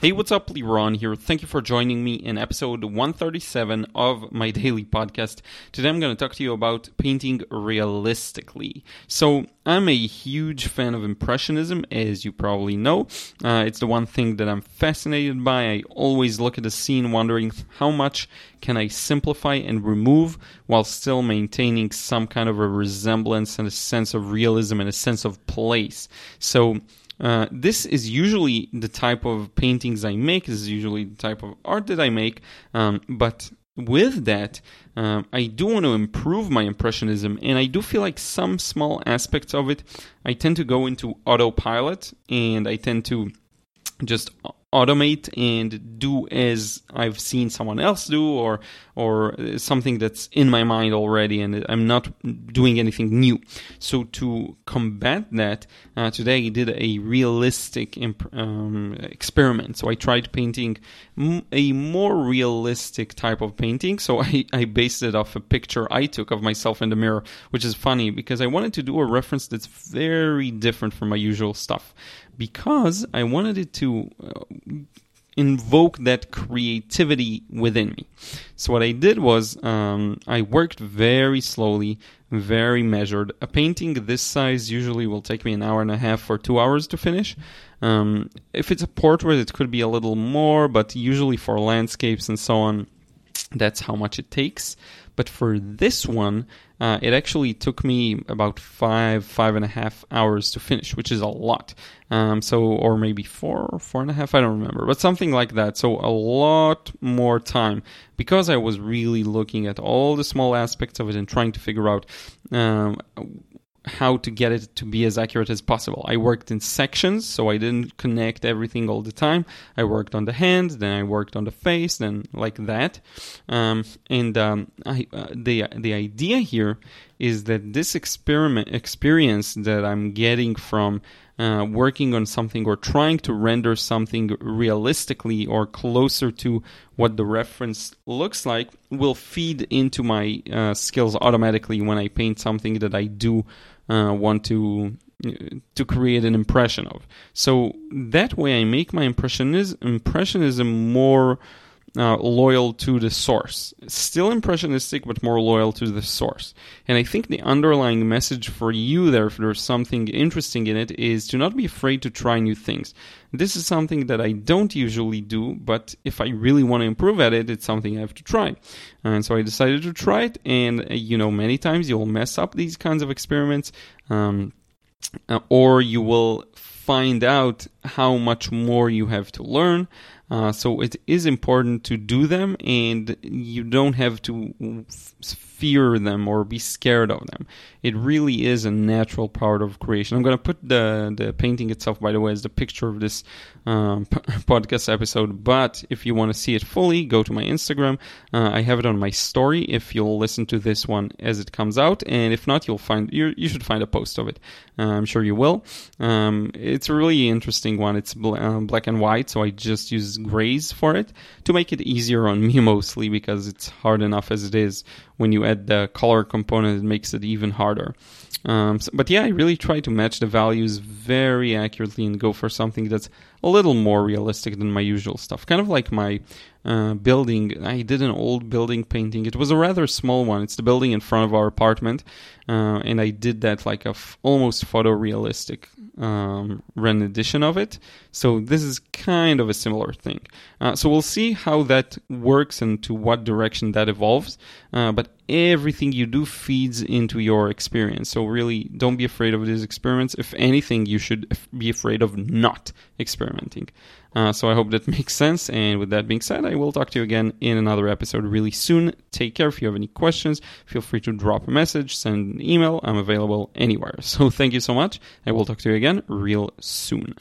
Hey, what's up? Ron here. Thank you for joining me in episode 137 of my daily podcast. Today I'm going to talk to you about painting realistically. So, I'm a huge fan of Impressionism, as you probably know. Uh, it's the one thing that I'm fascinated by. I always look at a scene wondering how much can I simplify and remove while still maintaining some kind of a resemblance and a sense of realism and a sense of place. So, uh, this is usually the type of paintings I make. This is usually the type of art that I make. Um, but with that, um, I do want to improve my impressionism, and I do feel like some small aspects of it, I tend to go into autopilot, and I tend to just automate and do as I've seen someone else do or or something that's in my mind already and I'm not doing anything new. So to combat that, uh, today I did a realistic imp- um, experiment. So I tried painting m- a more realistic type of painting. So I, I based it off a picture I took of myself in the mirror, which is funny because I wanted to do a reference that's very different from my usual stuff because I wanted it to uh, invoke that creativity within me. So what I did was um, I worked very slowly, very measured. A painting this size usually will take me an hour and a half or two hours to finish. Um, if it's a portrait, it could be a little more, but usually for landscapes and so on, that's how much it takes. But for this one, uh, it actually took me about five, five and a half hours to finish, which is a lot. Um, so, or maybe four, four and a half, I don't remember, but something like that. So, a lot more time because I was really looking at all the small aspects of it and trying to figure out um, how to get it to be as accurate as possible. I worked in sections, so I didn't connect everything all the time. I worked on the hand, then I worked on the face, then like that. Um, and um, I, uh, the the idea here is that this experiment experience that I'm getting from uh, working on something or trying to render something realistically or closer to what the reference looks like will feed into my uh, skills automatically when I paint something that I do uh, want to to create an impression of. So that way, I make my impressionism, impressionism more uh, loyal to the source. Still impressionistic, but more loyal to the source. And I think the underlying message for you there, if there's something interesting in it, is to not be afraid to try new things. This is something that I don't usually do, but if I really want to improve at it, it's something I have to try. And so I decided to try it. And, uh, you know, many times you'll mess up these kinds of experiments, um, uh, or you will find out how much more you have to learn. Uh, so it is important to do them, and you don't have to fear them or be scared of them. It really is a natural part of creation. I'm going to put the the painting itself, by the way, as the picture of this um, podcast episode. But if you want to see it fully, go to my Instagram. Uh, I have it on my story. If you'll listen to this one as it comes out, and if not, you'll find you you should find a post of it. Uh, I'm sure you will. Um, it's a really interesting one. It's bl- uh, black and white, so I just use grays for it to make it easier on me mostly because it's hard enough as it is when you add the color component, it makes it even harder. Um, so, but yeah, I really try to match the values very accurately and go for something that's a little more realistic than my usual stuff. Kind of like my uh, building. I did an old building painting. It was a rather small one. It's the building in front of our apartment, uh, and I did that like a f- almost photorealistic um, rendition of it. So this is kind of a similar thing. Uh, so we'll see how that works and to what direction that evolves. Uh, but everything you do feeds into your experience. So really, don't be afraid of these experiments. If anything, you should be afraid of not experimenting. Uh, so I hope that makes sense. And with that being said, I will talk to you again in another episode really soon. Take care. If you have any questions, feel free to drop a message, send an email. I'm available anywhere. So thank you so much. I will talk to you again real soon.